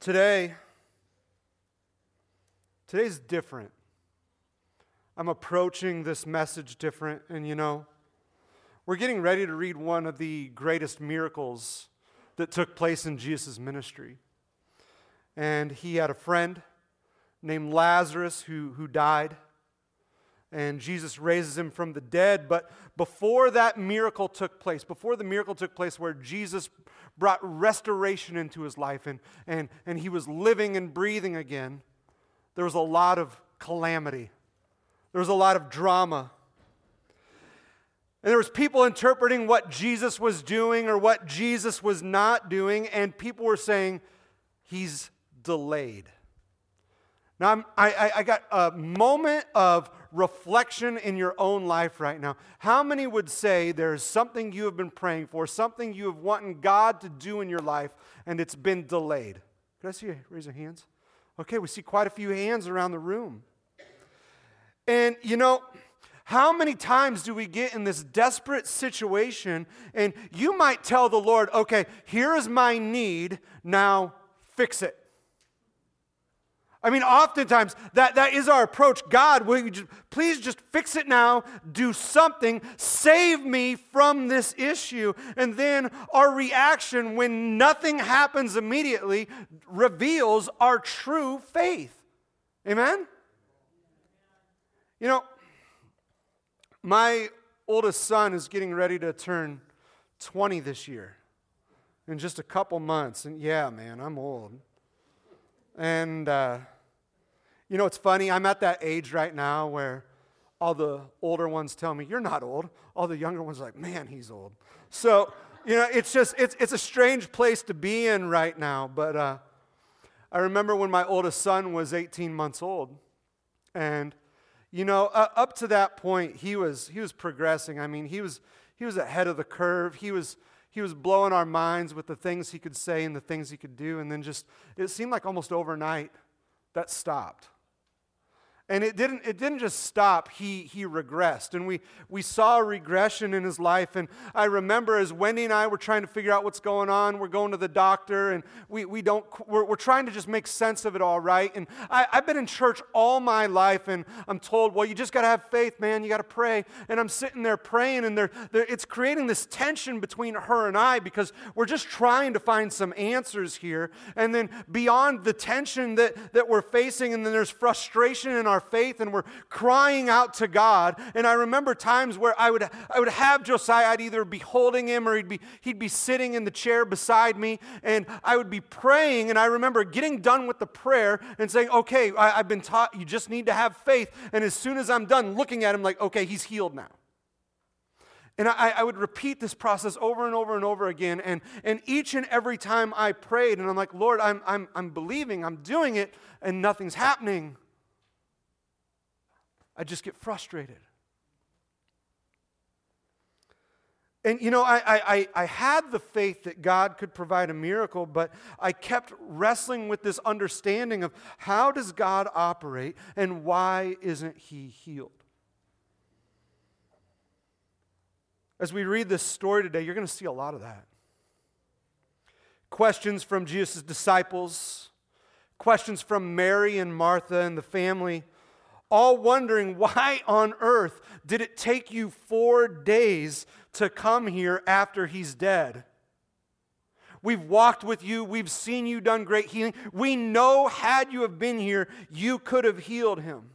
Today, today's different. I'm approaching this message different, and you know, we're getting ready to read one of the greatest miracles that took place in Jesus' ministry. And he had a friend named Lazarus who, who died and Jesus raises him from the dead. But before that miracle took place, before the miracle took place where Jesus brought restoration into his life and, and, and he was living and breathing again, there was a lot of calamity. There was a lot of drama. And there was people interpreting what Jesus was doing or what Jesus was not doing, and people were saying, he's delayed. Now, I'm, I, I got a moment of reflection in your own life right now. How many would say there's something you have been praying for, something you have wanted God to do in your life, and it's been delayed? Could I see you raise your hands? Okay, we see quite a few hands around the room. And you know, how many times do we get in this desperate situation and you might tell the Lord, okay, here is my need, now fix it. I mean, oftentimes that, that is our approach. God, will you just, please just fix it now, do something, save me from this issue. And then our reaction when nothing happens immediately reveals our true faith. Amen? You know, my oldest son is getting ready to turn 20 this year in just a couple months. And yeah, man, I'm old. And, uh, you know, it's funny. I'm at that age right now where all the older ones tell me, You're not old. All the younger ones are like, Man, he's old. So, you know, it's just, it's, it's a strange place to be in right now. But uh, I remember when my oldest son was 18 months old. And, you know, uh, up to that point, he was, he was progressing. I mean, he was, he was ahead of the curve. He was, he was blowing our minds with the things he could say and the things he could do. And then just, it seemed like almost overnight that stopped. And it didn't, it didn't just stop, he, he regressed. And we, we saw a regression in his life. And I remember as Wendy and I were trying to figure out what's going on, we're going to the doctor and we, we don't, we're, we're trying to just make sense of it all, right? And I, I've been in church all my life and I'm told, well, you just got to have faith, man. You got to pray. And I'm sitting there praying and they're, they're, it's creating this tension between her and I because we're just trying to find some answers here. And then beyond the tension that, that we're facing, and then there's frustration in our our faith and we're crying out to God. And I remember times where I would, I would have Josiah, I'd either be holding him or he'd be, he'd be sitting in the chair beside me, and I would be praying. And I remember getting done with the prayer and saying, Okay, I, I've been taught you just need to have faith. And as soon as I'm done looking at him, like, Okay, he's healed now. And I, I, would repeat this process over and over and over again. And, and each and every time I prayed, and I'm like, Lord, I'm, I'm, I'm believing, I'm doing it, and nothing's happening. I just get frustrated. And you know, I, I, I had the faith that God could provide a miracle, but I kept wrestling with this understanding of how does God operate and why isn't he healed? As we read this story today, you're going to see a lot of that. Questions from Jesus' disciples, questions from Mary and Martha and the family all wondering why on earth did it take you four days to come here after he's dead? We've walked with you. We've seen you done great healing. We know, had you have been here, you could have healed him.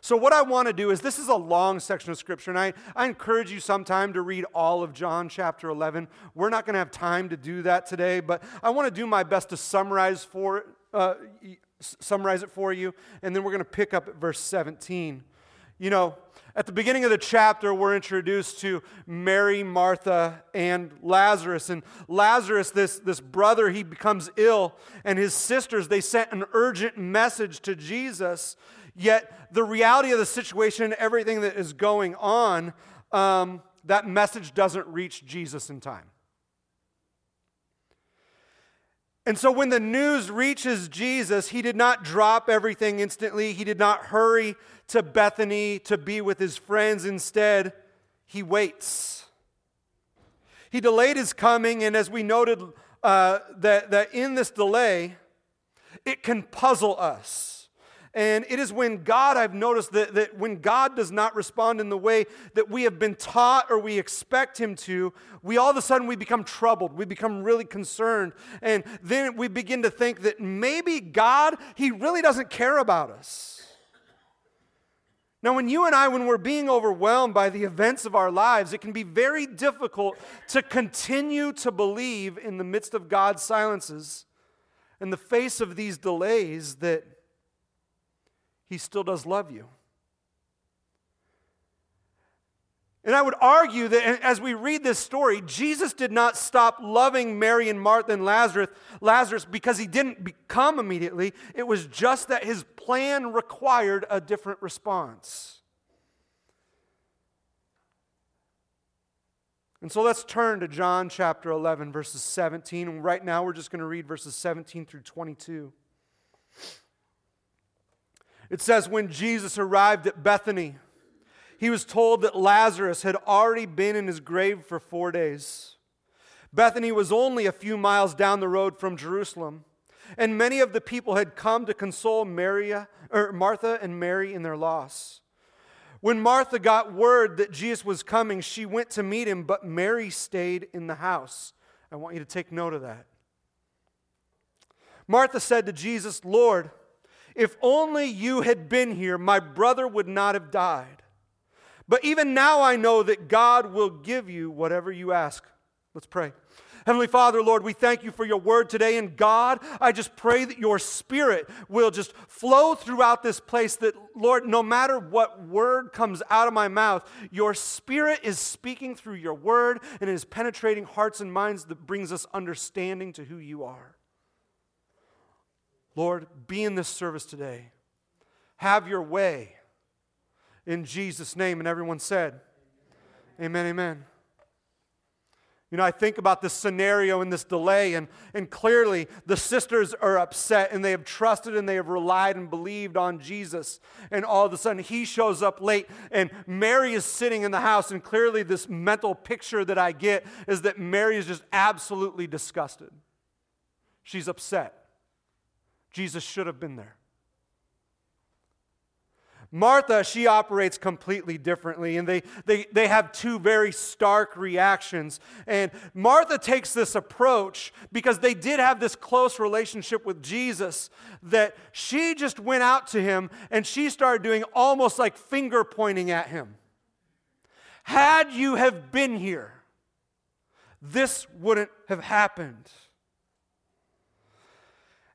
So, what I want to do is this is a long section of Scripture, and I, I encourage you sometime to read all of John chapter 11. We're not going to have time to do that today, but I want to do my best to summarize for uh, summarize it for you, and then we're going to pick up at verse 17. You know, at the beginning of the chapter, we're introduced to Mary, Martha, and Lazarus. And Lazarus, this, this brother, he becomes ill, and his sisters, they sent an urgent message to Jesus. Yet, the reality of the situation, everything that is going on, um, that message doesn't reach Jesus in time. And so when the news reaches Jesus, he did not drop everything instantly. He did not hurry to Bethany to be with his friends. Instead, he waits. He delayed his coming, and as we noted uh, that, that in this delay, it can puzzle us. And it is when God, I've noticed that, that when God does not respond in the way that we have been taught or we expect Him to, we all of a sudden we become troubled. We become really concerned. And then we begin to think that maybe God, He really doesn't care about us. Now, when you and I, when we're being overwhelmed by the events of our lives, it can be very difficult to continue to believe in the midst of God's silences, in the face of these delays, that He still does love you. And I would argue that as we read this story, Jesus did not stop loving Mary and Martha and Lazarus, Lazarus because he didn't become immediately. It was just that his plan required a different response. And so let's turn to John chapter 11, verses 17. And right now we're just going to read verses 17 through 22. It says, When Jesus arrived at Bethany, he was told that Lazarus had already been in his grave for four days. Bethany was only a few miles down the road from Jerusalem, and many of the people had come to console or Martha and Mary in their loss. When Martha got word that Jesus was coming, she went to meet him, but Mary stayed in the house. I want you to take note of that. Martha said to Jesus, Lord, if only you had been here, my brother would not have died. But even now I know that God will give you whatever you ask. Let's pray. Heavenly Father, Lord, we thank you for your word today. And God, I just pray that your spirit will just flow throughout this place. That, Lord, no matter what word comes out of my mouth, your spirit is speaking through your word and is penetrating hearts and minds that brings us understanding to who you are. Lord, be in this service today. Have your way in Jesus' name. And everyone said, Amen, amen. You know, I think about this scenario and this delay, and, and clearly the sisters are upset and they have trusted and they have relied and believed on Jesus. And all of a sudden he shows up late, and Mary is sitting in the house. And clearly, this mental picture that I get is that Mary is just absolutely disgusted. She's upset. Jesus should have been there. Martha, she operates completely differently, and they, they, they have two very stark reactions. And Martha takes this approach because they did have this close relationship with Jesus that she just went out to him and she started doing almost like finger pointing at him. Had you have been here, this wouldn't have happened.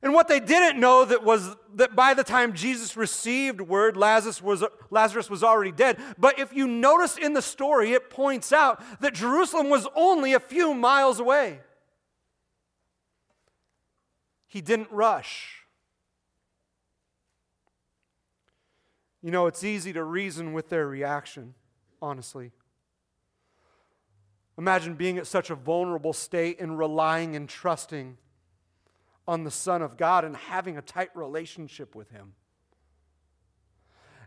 And what they didn't know that was that by the time Jesus received word, Lazarus was, Lazarus was already dead. But if you notice in the story, it points out that Jerusalem was only a few miles away. He didn't rush. You know, it's easy to reason with their reaction, honestly. Imagine being at such a vulnerable state and relying and trusting on the Son of God and having a tight relationship with Him.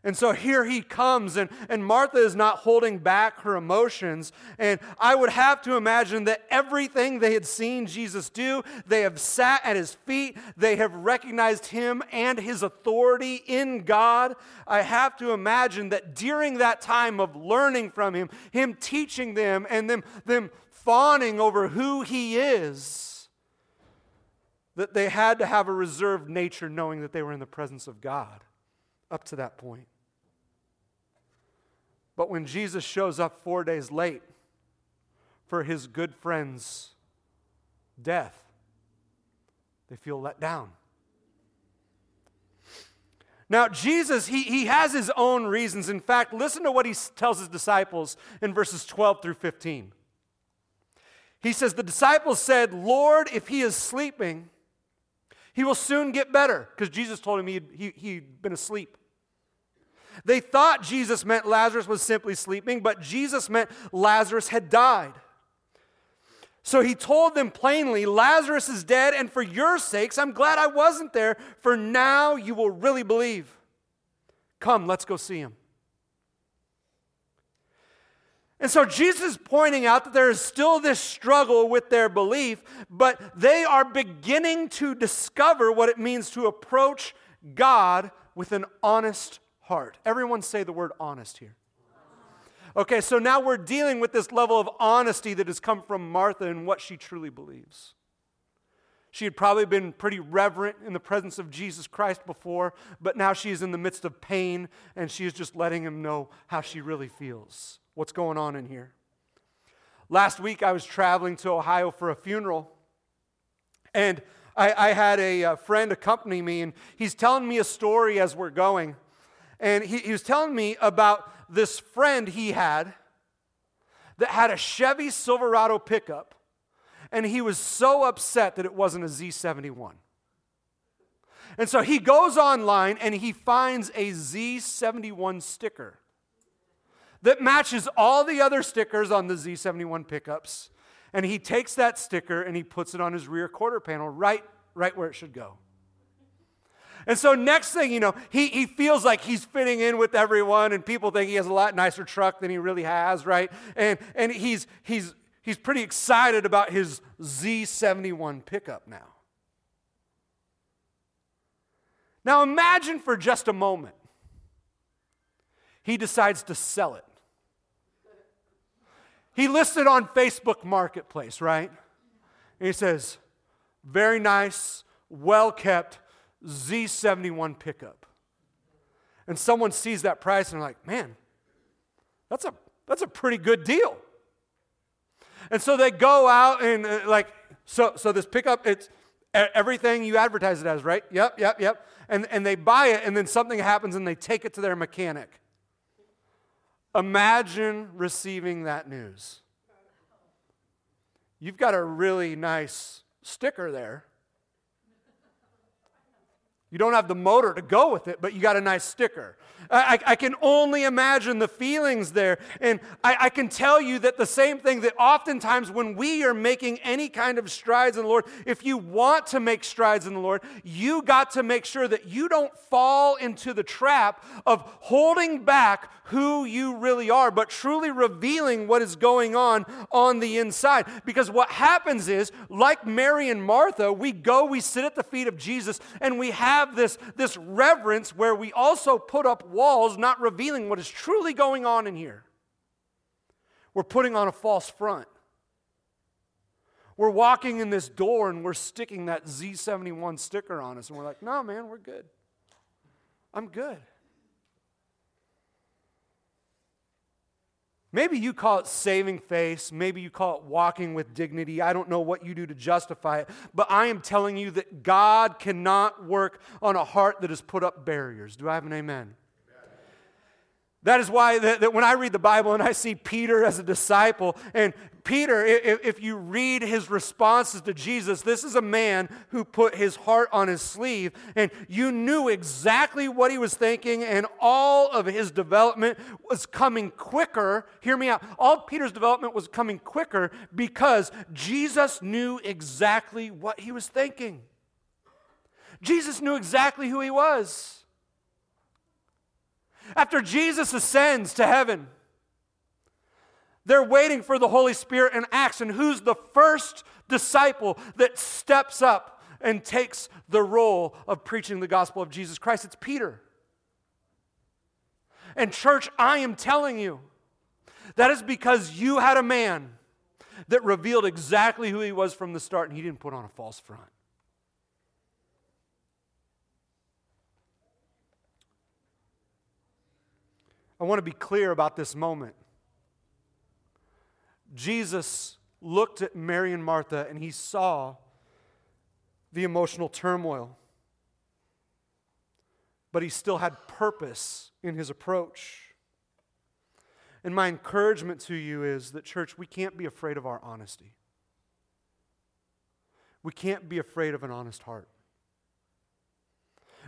And so here he comes, and, and Martha is not holding back her emotions. And I would have to imagine that everything they had seen Jesus do, they have sat at his feet, they have recognized him and his authority in God. I have to imagine that during that time of learning from him, him teaching them, and them, them fawning over who he is, that they had to have a reserved nature knowing that they were in the presence of God up to that point. But when Jesus shows up four days late for his good friend's death, they feel let down. Now, Jesus, he, he has his own reasons. In fact, listen to what he tells his disciples in verses 12 through 15. He says, The disciples said, Lord, if he is sleeping, he will soon get better because Jesus told him he'd, he, he'd been asleep. They thought Jesus meant Lazarus was simply sleeping, but Jesus meant Lazarus had died. So he told them plainly, Lazarus is dead, and for your sakes, I'm glad I wasn't there, for now you will really believe. Come, let's go see him. And so Jesus is pointing out that there is still this struggle with their belief, but they are beginning to discover what it means to approach God with an honest heart. Everyone say the word honest here. Okay, so now we're dealing with this level of honesty that has come from Martha and what she truly believes. She had probably been pretty reverent in the presence of Jesus Christ before, but now she is in the midst of pain and she is just letting him know how she really feels. What's going on in here? Last week I was traveling to Ohio for a funeral, and I, I had a, a, friend accompany me, and he's telling me a story as we're going. And he, he was telling me about this friend he had that had a Chevy Silverado pickup, and he was so upset that it wasn't a Z71. And so he goes online and he finds a Z71 sticker that matches all the other stickers on the Z71 pickups. And he takes that sticker and he puts it on his rear quarter panel right, right where it should go. And so, next thing you know, he, he feels like he's fitting in with everyone, and people think he has a lot nicer truck than he really has, right? And, and he's, he's, he's pretty excited about his Z71 pickup now. Now, imagine for just a moment he decides to sell it. He listed on Facebook Marketplace, right? And he says, very nice, well kept Z71 pickup. And someone sees that price and they're like, man, that's a, that's a pretty good deal. And so they go out and uh, like, so, so this pickup, it's everything you advertise it as, right? Yep, yep, yep. And, and they buy it and then something happens and they take it to their mechanic. Imagine receiving that news. You've got a really nice sticker there. You don't have the motor to go with it, but you got a nice sticker. I, I can only imagine the feelings there. And I, I, can tell you that the same thing that oftentimes when we are making any kind of strides in the Lord, if you want to make strides in the Lord, you got to make sure that you don't fall into the trap of holding back who you really are, but truly revealing what is going on on the inside. Because what happens is, like Mary and Martha, we go, we sit at the feet of Jesus, and we have this, this reverence where we also put up walls, not revealing what is truly going on in here. We're putting on a false front. We're walking in this door and we're sticking that Z71 sticker on us, and we're like, no, man, we're good. I'm good. Maybe you call it saving face. Maybe you call it walking with dignity. I don't know what you do to justify it. But I am telling you that God cannot work on a heart that has put up barriers. Do I have an amen? That is why that, that, when I read the Bible and I see Peter as a disciple, and Peter, if, you read his responses to Jesus, this is a man who put his heart on his sleeve, and you knew exactly what he was thinking, and all of his development was coming quicker. Hear me out. All Peter's development was coming quicker because Jesus knew exactly what he was thinking. Jesus knew exactly who he was. After Jesus ascends to heaven, they're waiting for the Holy Spirit in Acts. And who's the first disciple that steps up and takes the role of preaching the gospel of Jesus Christ? It's Peter. And, church, I am telling you, that is because you had a man that revealed exactly who he was from the start, and he didn't put on a false front. I want to be clear about this moment. Jesus looked at Mary and Martha and he saw the emotional turmoil. But he still had purpose in his approach. And my encouragement to you is that, church, we can't be afraid of our honesty. We can't be afraid of an honest heart.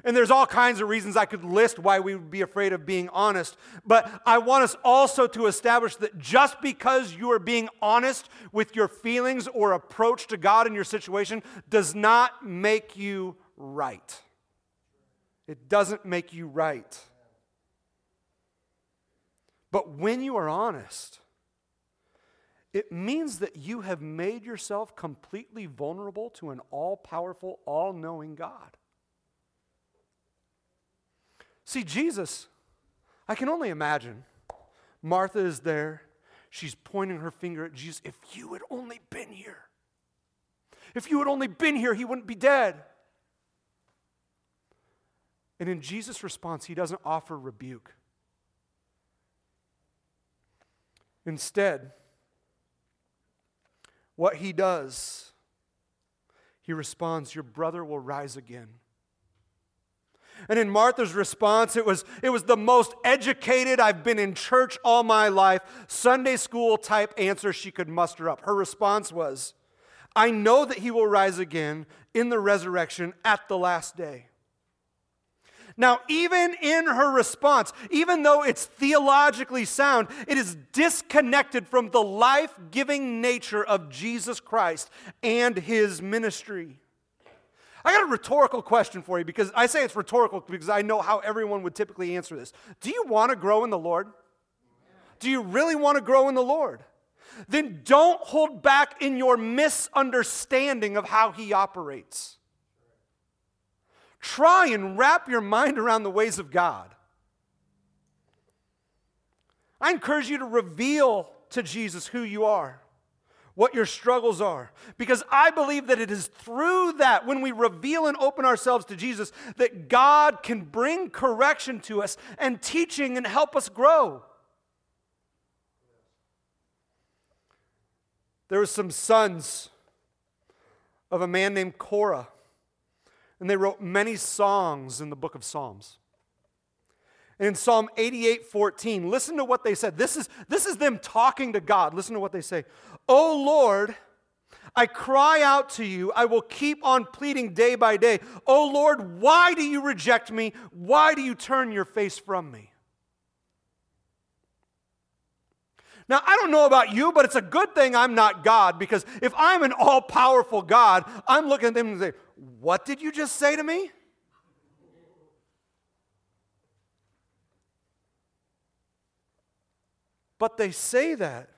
And there's all kinds of reasons I could list why we would be afraid of being honest. But I want us also to establish that just because you are being honest with your feelings or approach to God in your situation does not make you right. It doesn't make you right. But when you are honest, it means that you have made yourself completely vulnerable to an all powerful, all knowing God. See, Jesus, I can only imagine. Martha is there. She's pointing her finger at Jesus. If you had only been here, if you had only been here, he wouldn't be dead. And in Jesus' response, he doesn't offer rebuke. Instead, what he does, he responds, Your brother will rise again. And in Martha's response, it was, it was the most educated, I've been in church all my life, Sunday school type answer she could muster up. Her response was, I know that he will rise again in the resurrection at the last day. Now, even in her response, even though it's theologically sound, it is disconnected from the life giving nature of Jesus Christ and his ministry. I got a rhetorical question for you because I say it's rhetorical because I know how everyone would typically answer this. Do you want to grow in the Lord? Do you really want to grow in the Lord? Then don't hold back in your misunderstanding of how he operates. Try and wrap your mind around the ways of God. I encourage you to reveal to Jesus who you are, what your struggles are, because I believe that it is through that, when we reveal and open ourselves to Jesus, that God can bring correction to us and teaching and help us grow. There were some sons of a man named Korah and they wrote many songs in the book of Psalms. In Psalm 88 14, listen to what they said. This is, this is them talking to God. Listen to what they say. Oh Lord, I cry out to you. I will keep on pleading day by day. Oh Lord, why do you reject me? Why do you turn your face from me? Now, I don't know about you, but it's a good thing I'm not God because if I'm an all powerful God, I'm looking at them and say, What did you just say to me? But they say that.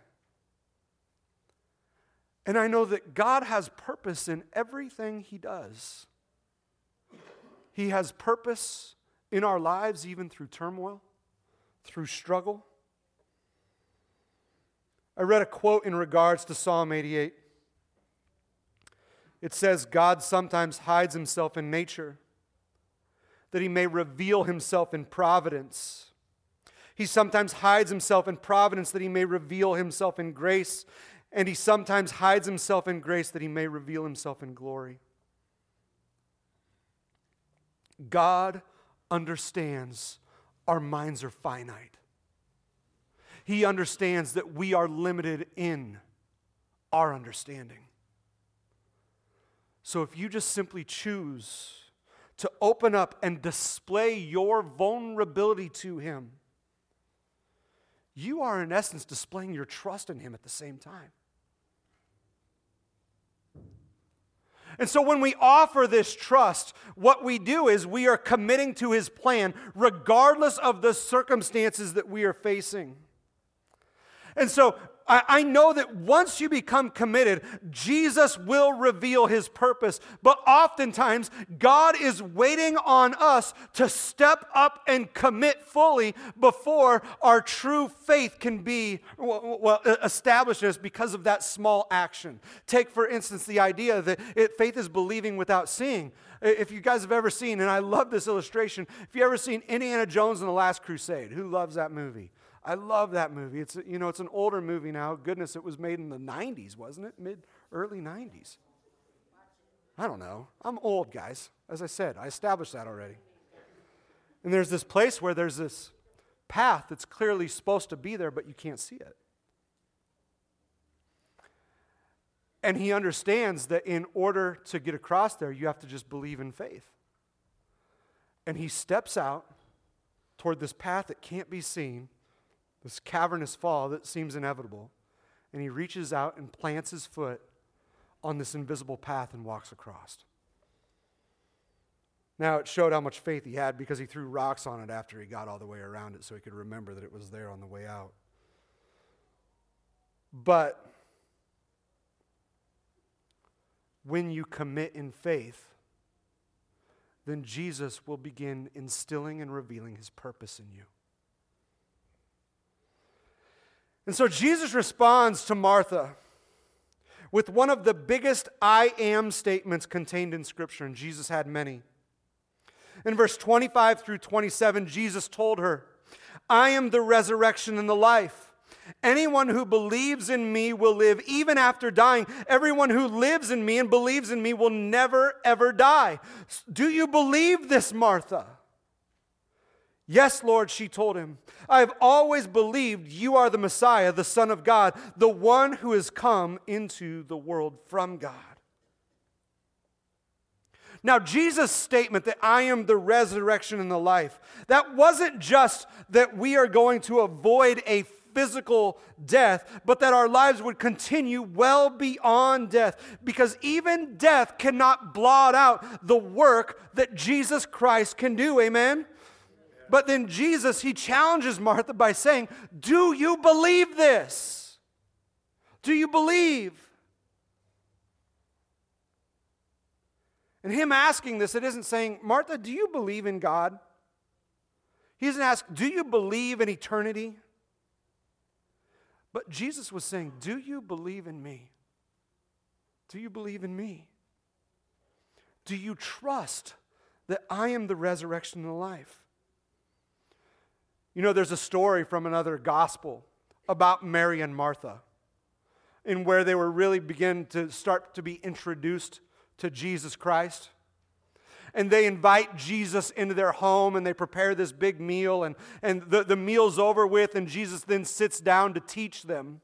And I know that God has purpose in everything He does. He has purpose in our lives, even through turmoil, through struggle. I read a quote in regards to Psalm 88. It says, God sometimes hides himself in nature that he may reveal himself in providence. He sometimes hides himself in providence that he may reveal himself in grace. And he sometimes hides himself in grace that he may reveal himself in glory. God understands our minds are finite. He understands that we are limited in our understanding. So if you just simply choose to open up and display your vulnerability to Him, you are in essence displaying your trust in Him at the same time. And so when we offer this trust, what we do is we are committing to His plan, regardless of the circumstances that we are facing. And so I, I know that once you become committed, Jesus will reveal his purpose. But oftentimes, God is waiting on us to step up and commit fully before our true faith can be well, established because of that small action. Take, for instance, the idea that it, faith is believing without seeing. If you guys have ever seen, and I love this illustration, if you ever seen Indiana Jones and the Last Crusade, who loves that movie? I love that movie. It's you know it's an older movie now. Goodness, it was made in the 90s, wasn't it? Mid early 90s. I don't know. I'm old, guys. As I said, I established that already. And there's this place where there's this path that's clearly supposed to be there, but you can't see it. And he understands that in order to get across there, you have to just believe in faith. And he steps out toward this path that can't be seen this cavernous fall that seems inevitable. And he reaches out and plants his foot on this invisible path and walks across. Now, it showed how much faith he had because he threw rocks on it after he got all the way around it so he could remember that it was there on the way out. But when you commit in faith, then Jesus will begin instilling and revealing his purpose in you. And so Jesus responds to Martha with one of the biggest I am statements contained in Scripture, and Jesus had many. In verse 25 through 27, Jesus told her, I am the resurrection and the life. Anyone who believes in me will live even after dying. Everyone who lives in me and believes in me will never, ever die. Do you believe this, Martha? Yes, Lord, she told him. I have always believed you are the Messiah, the Son of God, the one who has come into the world from God. Now, Jesus' statement that I am the resurrection and the life, that wasn't just that we are going to avoid a physical death, but that our lives would continue well beyond death. Because even death cannot blot out the work that Jesus Christ can do. Amen? But then Jesus, he challenges Martha by saying, Do you believe this? Do you believe? And him asking this, it isn't saying, Martha, do you believe in God? He doesn't ask, Do you believe in eternity? But Jesus was saying, Do you believe in me? Do you believe in me? Do you trust that I am the resurrection and the life? You know, there's a story from another gospel about Mary and Martha, in where they were really begin to start to be introduced to Jesus Christ and they invite Jesus into their home and they prepare this big meal and, and the, the meal's over with and Jesus then sits down to teach them.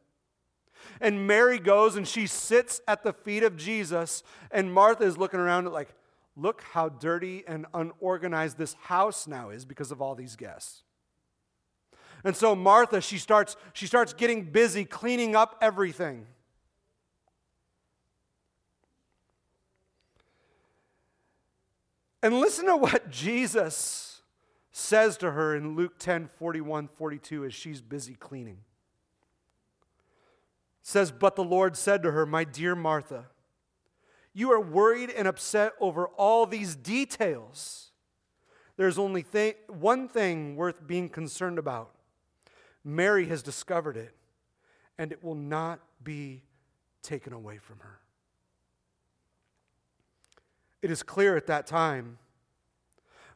And Mary goes and she sits at the feet of Jesus and Martha is looking around like, look how dirty and unorganized this house now is because of all these guests. And so Martha, she starts, she starts getting busy cleaning up everything. And listen to what Jesus says to her in Luke 10 41 42 as she's busy cleaning. It says, But the Lord said to her, My dear Martha, you are worried and upset over all these details. There's only th- one thing worth being concerned about. Mary has discovered it, and it will not be taken away from her. It is clear at that time.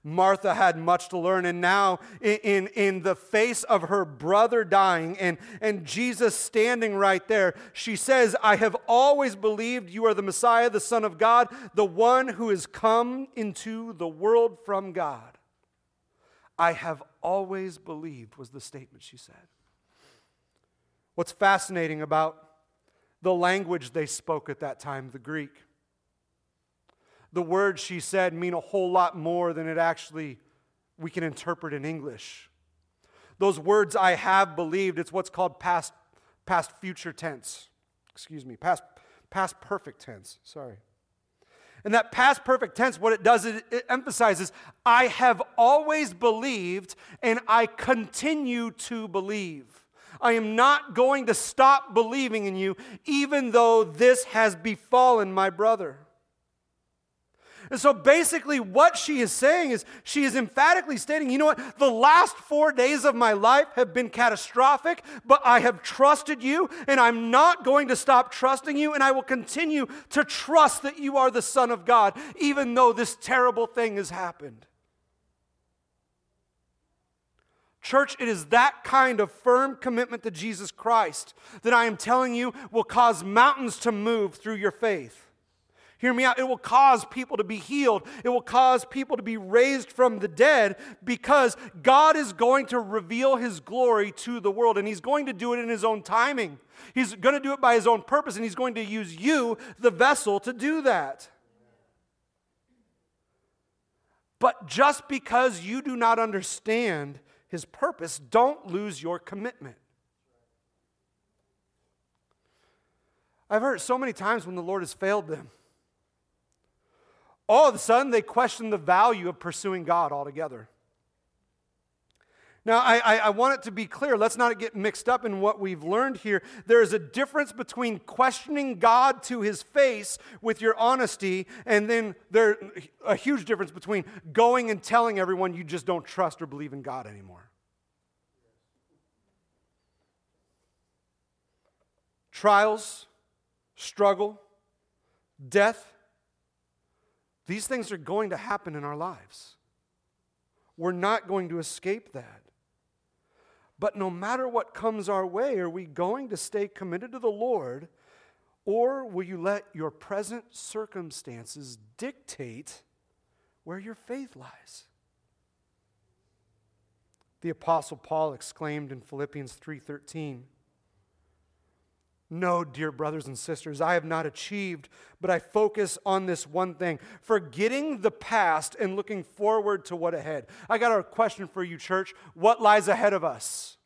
Martha had much to learn, and now, in, in, in, the face of her brother dying and, and Jesus standing right there, she says, I have always believed you are the Messiah, the Son of God, the one who has come into the world from God. I have always believed, was the statement she said. What's fascinating about the language they spoke at that time, the Greek, the words she said mean a whole lot more than it actually we can interpret in English. Those words I have believed, it's what's called past, past future tense. Excuse me, past, past perfect tense. Sorry. And that past perfect tense, what it does is it emphasizes, I have always believed and I continue to believe. I am not going to stop believing in you, even though this has befallen my brother. And so basically, what she is saying is she is emphatically stating, you know what? The last four days of my life have been catastrophic, but I have trusted you, and I'm not going to stop trusting you, and I will continue to trust that you are the Son of God, even though this terrible thing has happened. Church, it is that kind of firm commitment to Jesus Christ that I am telling you will cause mountains to move through your faith. Hear me out. It will cause people to be healed. It will cause people to be raised from the dead because God is going to reveal his glory to the world and he's going to do it in his own timing. He's going to do it by his own purpose and he's going to use you, the vessel, to do that. But just because you do not understand his purpose, don't lose your commitment. I've heard so many times when the Lord has failed them all of a sudden they question the value of pursuing God altogether. Now, I, I, I, want it to be clear. Let's not get mixed up in what we've learned here. There is a difference between questioning God to his face with your honesty, and then there's a huge difference between going and telling everyone you just don't trust or believe in God anymore. Trials, struggle, death, these things are going to happen in our lives. We're not going to escape that. But no matter what comes our way, are we going to stay committed to the Lord, or will you let your present circumstances dictate where your faith lies? The apostle Paul exclaimed in Philippians 3:13, no, dear brothers and sisters, I have not achieved, but I focus on this one thing forgetting the past and looking forward to what ahead. I got a question for you, church. What lies ahead of us?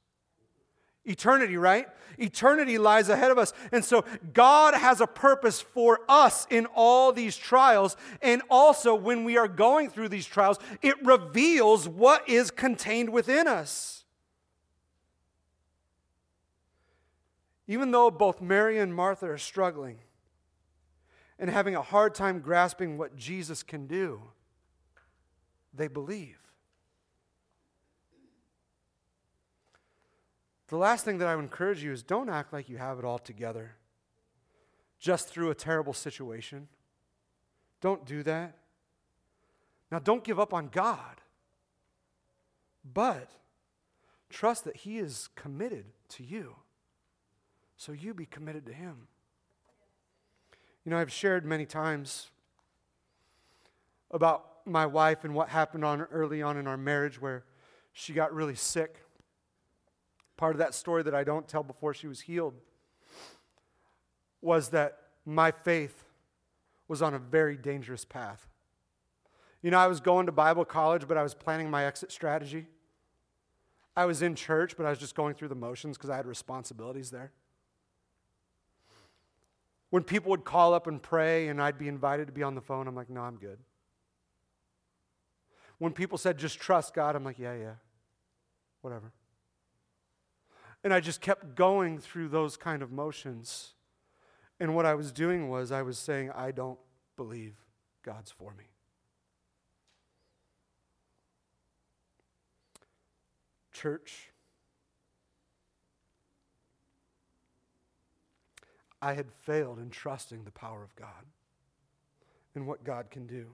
Eternity, right? Eternity lies ahead of us. And so God has a purpose for us in all these trials. And also, when we are going through these trials, it reveals what is contained within us. Even though both Mary and Martha are struggling and having a hard time grasping what Jesus can do, they believe. The last thing that I would encourage you is don't act like you have it all together just through a terrible situation. Don't do that. Now, don't give up on God, but trust that He is committed to you. So you be committed to Him. You know, I've shared many times about my wife and what happened on early on in our marriage where she got really sick. Part of that story that I don't tell before she was healed was that my faith was on a very dangerous path. You know, I was going to Bible college, but I was planning my exit strategy. I was in church, but I was just going through the motions because I had responsibilities there. When people would call up and pray and I'd be invited to be on the phone, I'm like, no, I'm good. When people said, just trust God, I'm like, yeah, yeah, whatever. And I just kept going through those kind of motions. And what I was doing was, I was saying, I don't believe God's for me. Church, I had failed in trusting the power of God and what God can do.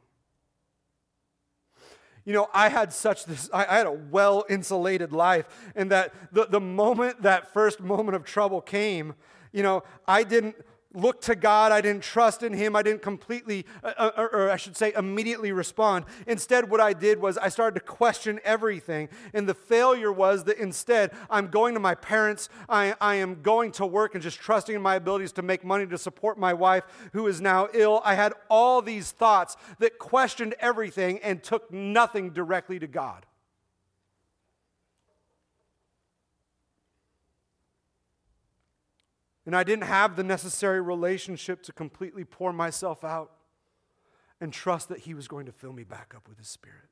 You know, I had such this, I, I had a well insulated life, and that the, the moment that first moment of trouble came, you know, I didn't look to God. I didn't trust in Him. I didn't completely, uh, uh, or, or, I should say, immediately respond. Instead, what I did was I started to question everything. And the failure was that instead, I'm going to my parents. I, I am going to work and just trusting in my abilities to make money to support my wife who is now ill. I had all these thoughts that questioned everything and took nothing directly to God. And I didn't have the necessary relationship to completely pour myself out and trust that He was going to fill me back up with His Spirit.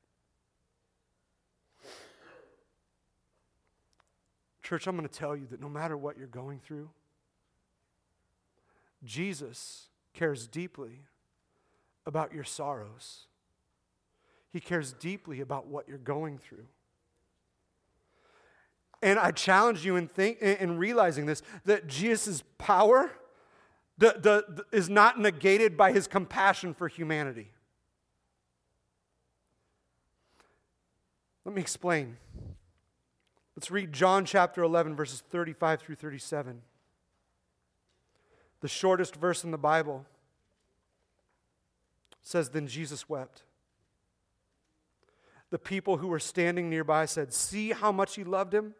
Church, I'm going to tell you that no matter what you're going through, Jesus cares deeply about your sorrows. He cares deeply about what you're going through. And I challenge you in, think, in realizing this that Jesus' power the, the, the, is not negated by his compassion for humanity. Let me explain. Let's read John chapter 11, verses 35 through 37. The shortest verse in the Bible says, Then Jesus wept. The people who were standing nearby said, See how much he loved him?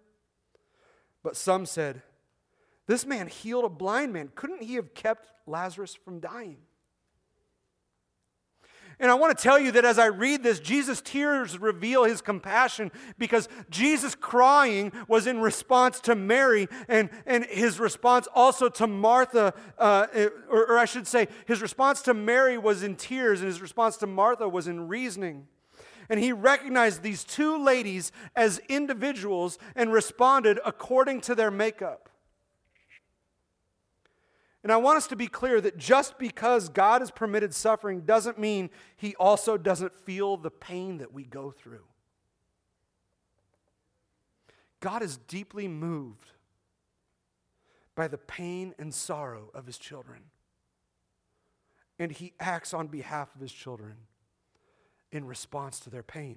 But some said, This man healed a blind man. Couldn't he have kept Lazarus from dying? And I want to tell you that as I read this, Jesus' tears reveal his compassion because Jesus' crying was in response to Mary and, and his response also to Martha, uh, or, or I should say, his response to Mary was in tears and his response to Martha was in reasoning. And he recognized these two ladies as individuals and responded according to their makeup. And I want us to be clear that just because God has permitted suffering doesn't mean he also doesn't feel the pain that we go through. God is deeply moved by the pain and sorrow of his children. And he acts on behalf of his children in response to their pain.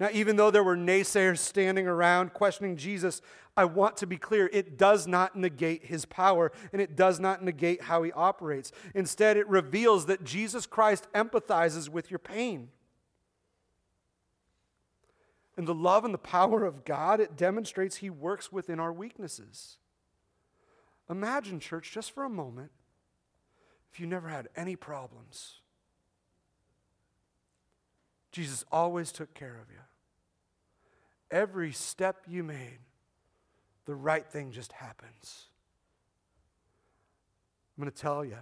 Now, even though there were naysayers standing around questioning Jesus, I want to be clear it does not negate his power and it does not negate how he operates. Instead, it reveals that Jesus Christ empathizes with your pain. And the love and the power of God, it demonstrates he works within our weaknesses. Imagine, church, just for a moment, if you never had any problems. Jesus always took care of you. Every step you made, the right thing just happens. I'm going to tell you,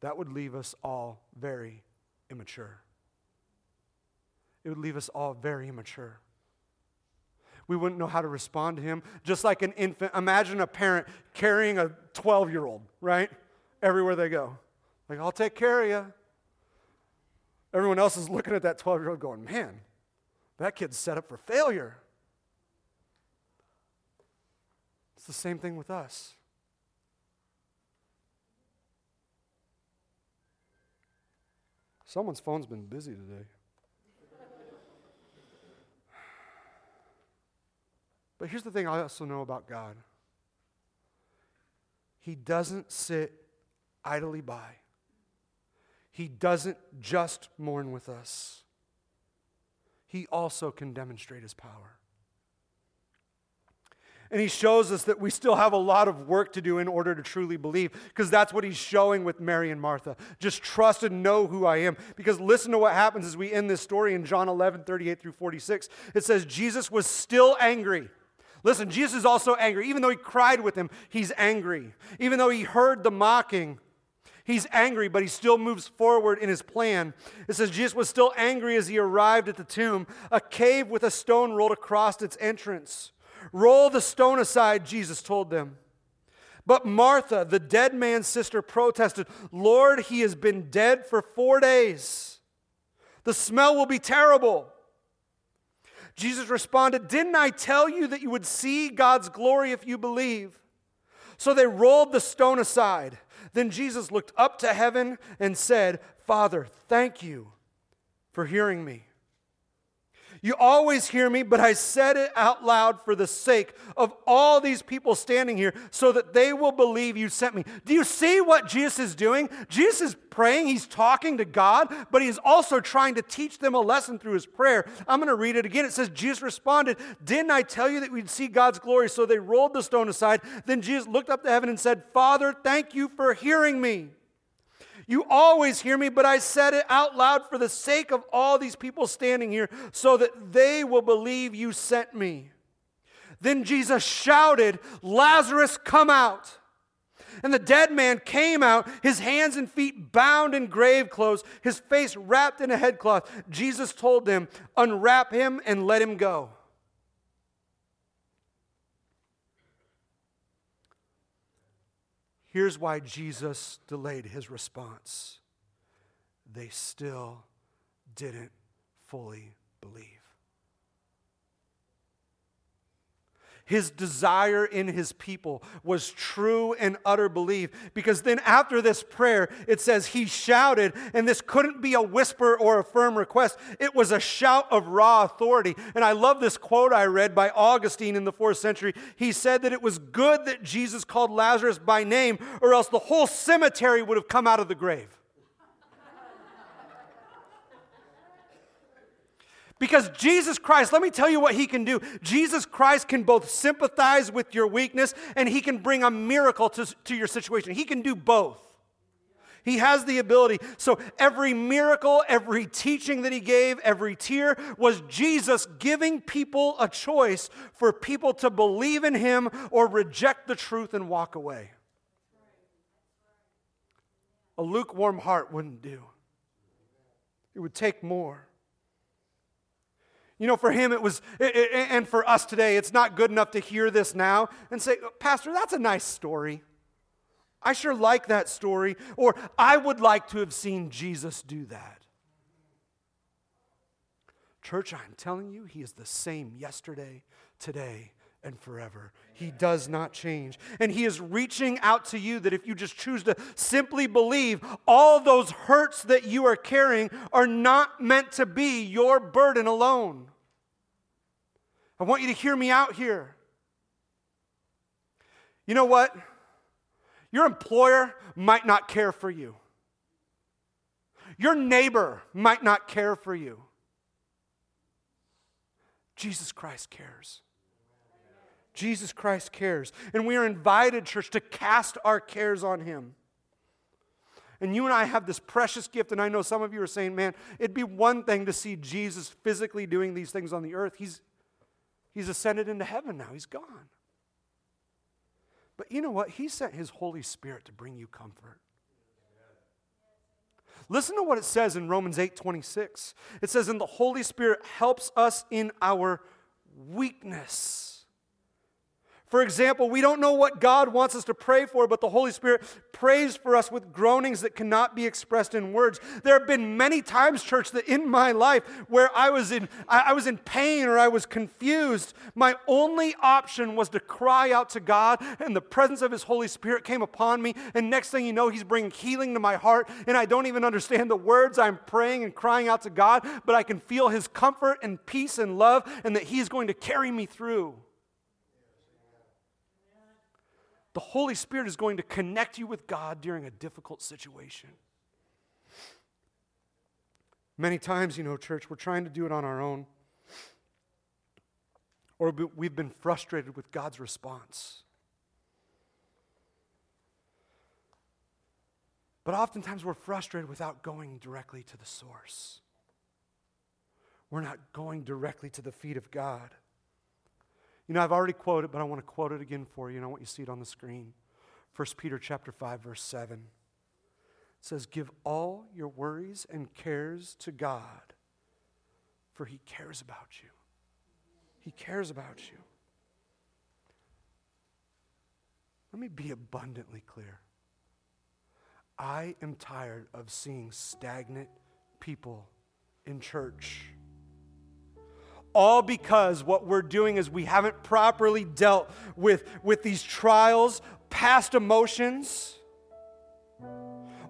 that would leave us all very immature. It would leave us all very immature. We wouldn't know how to respond to him. Just like an infant, imagine a parent carrying a 12 year old, right? Everywhere they go. Like, I'll take care of you. Everyone else is looking at that 12 year old going, man, that kid's set up for failure. It's the same thing with us. Someone's phone's been busy today. But here's the thing I also know about God He doesn't sit idly by. He doesn't just mourn with us, He also can demonstrate His power. And he shows us that we still have a lot of work to do in order to truly believe, because that's what he's showing with Mary and Martha. Just trust and know who I am. Because listen to what happens as we end this story in John 11, 38 through 46. It says, Jesus was still angry. Listen, Jesus is also angry. Even though he cried with him, he's angry. Even though he heard the mocking, He's angry, but he still moves forward in his plan. It says Jesus was still angry as he arrived at the tomb, a cave with a stone rolled across its entrance. Roll the stone aside, Jesus told them. But Martha, the dead man's sister, protested, Lord, he has been dead for four days. The smell will be terrible. Jesus responded, Didn't I tell you that you would see God's glory if you believe? So they rolled the stone aside. Then Jesus looked up to heaven and said, Father, thank you for hearing me. You always hear me, but I said it out loud for the sake of all these people standing here so that they will believe you sent me. Do you see what Jesus is doing? Jesus is praying, he's talking to God, but he's also trying to teach them a lesson through his prayer. I'm going to read it again. It says, Jesus responded, Didn't I tell you that we'd see God's glory? So they rolled the stone aside. Then Jesus looked up to heaven and said, Father, thank you for hearing me. You always hear me, but I said it out loud for the sake of all these people standing here, so that they will believe you sent me. Then Jesus shouted, Lazarus, come out. And the dead man came out, his hands and feet bound in grave clothes, his face wrapped in a headcloth. Jesus told them, Unwrap him and let him go. Here's why Jesus delayed his response they still didn't fully believe. His desire in his people was true and utter belief. Because then, after this prayer, it says he shouted, and this couldn't be a whisper or a firm request. It was a shout of raw authority. And I love this quote I read by Augustine in the fourth century. He said that it was good that Jesus called Lazarus by name, or else the whole cemetery would have come out of the grave. Because Jesus Christ, let me tell you what he can do. Jesus Christ can both sympathize with your weakness and he can bring a miracle to, to your situation. He can do both. He has the ability. So every miracle, every teaching that he gave, every tear was Jesus giving people a choice for people to believe in him or reject the truth and walk away. A lukewarm heart wouldn't do. It would take more. You know, for him, it was, and for us today, it's not good enough to hear this now and say, Pastor, that's a nice story. I sure like that story. Or I would like to have seen Jesus do that. Church, I'm telling you, he is the same yesterday, today, and forever. He does not change. And He is reaching out to you that if you just choose to simply believe, all those hurts that you are carrying are not meant to be your burden alone. I want you to hear me out here. You know what? Your employer might not care for you. Your neighbor might not care for you. Jesus Christ cares. Jesus Christ cares. And we are invited, church, to cast our cares on Him. And you and I have this precious gift, and I know some of you are saying, man, it'd be one thing to see Jesus physically doing these things on the earth. He's, he's ascended into heaven now, He's gone. But you know what? He sent His Holy Spirit to bring you comfort. Listen to what it says in Romans 8 26. It says, And the Holy Spirit helps us in our weakness. For example, we don't know what God wants us to pray for, but the Holy Spirit prays for us with groanings that cannot be expressed in words. There have been many times, church, that in my life where I was in, I was in pain or I was confused. My only option was to cry out to God, and the presence of His Holy Spirit came upon me. And next thing you know, He's bringing healing to my heart, and I don't even understand the words I'm praying and crying out to God, but I can feel His comfort and peace and love, and that He's going to carry me through. The Holy Spirit is going to connect you with God during a difficult situation. Many times, you know, church, we're trying to do it on our own, or we've been frustrated with God's response. But oftentimes we're frustrated without going directly to the source. We're not going directly to the feet of God. You know, I've already quoted, but I want to quote it again for you, and I want you to see it on the screen. 1 Peter chapter 5, verse 7. It says, Give all your worries and cares to God, for he cares about you. He cares about you. Let me be abundantly clear. I am tired of seeing stagnant people in church all because what we're doing is we haven't properly dealt with, with these trials, past emotions,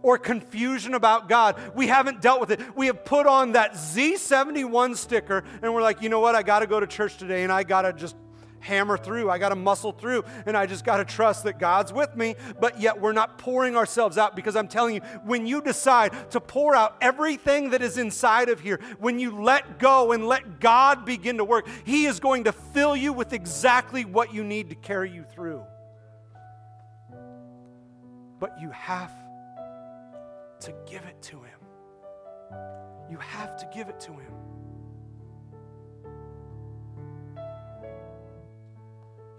or confusion about God. We haven't dealt with it. We have put on that Z71 sticker and we're like, you know what? I got to go to church today and I got to just hammer through. I got to muscle through, and I just got to trust that God's with me. But yet, we're not pouring ourselves out because I'm telling you, when you decide to pour out everything that is inside of here, when you let go and let God begin to work, He is going to fill you with exactly what you need to carry you through. But you have to give it to Him. You have to give it to Him.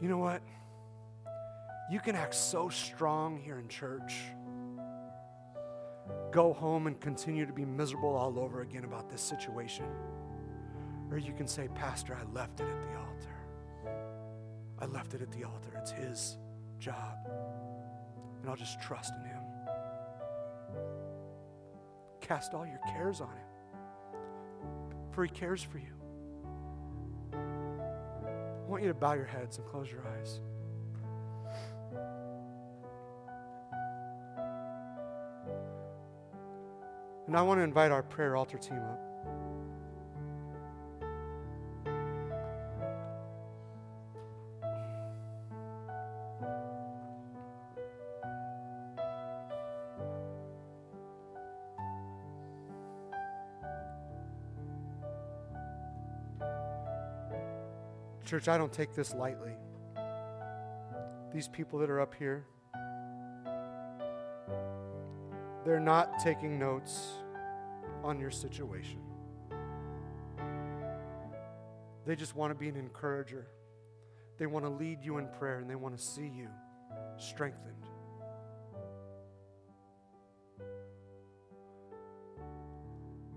You know what? You can act so strong here in church. Go home and continue to be miserable all over again about this situation. Or you can say, Pastor, I left it at the altar. I left it at the altar. It's His job. And I'll just trust in Him. Cast all your cares on Him, for He cares for you. I want you to bow your heads and close your eyes. And I want to invite our prayer altar team up. Church, I don't take this lightly. These people that are up here, they're not taking notes on your situation. They just want to be an encourager. They want to lead you in prayer and they want to see you strengthened.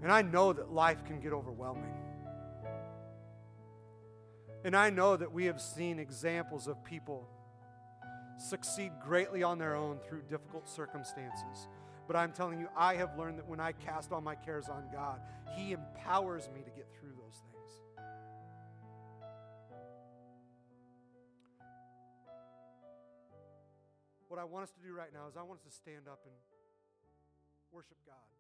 And I know that life can get overwhelming. And I know that we have seen examples of people succeed greatly on their own through difficult circumstances. But I'm telling you, I have learned that when I cast all my cares on God, He empowers me to get through those things. What I want us to do right now is I want us to stand up and worship God.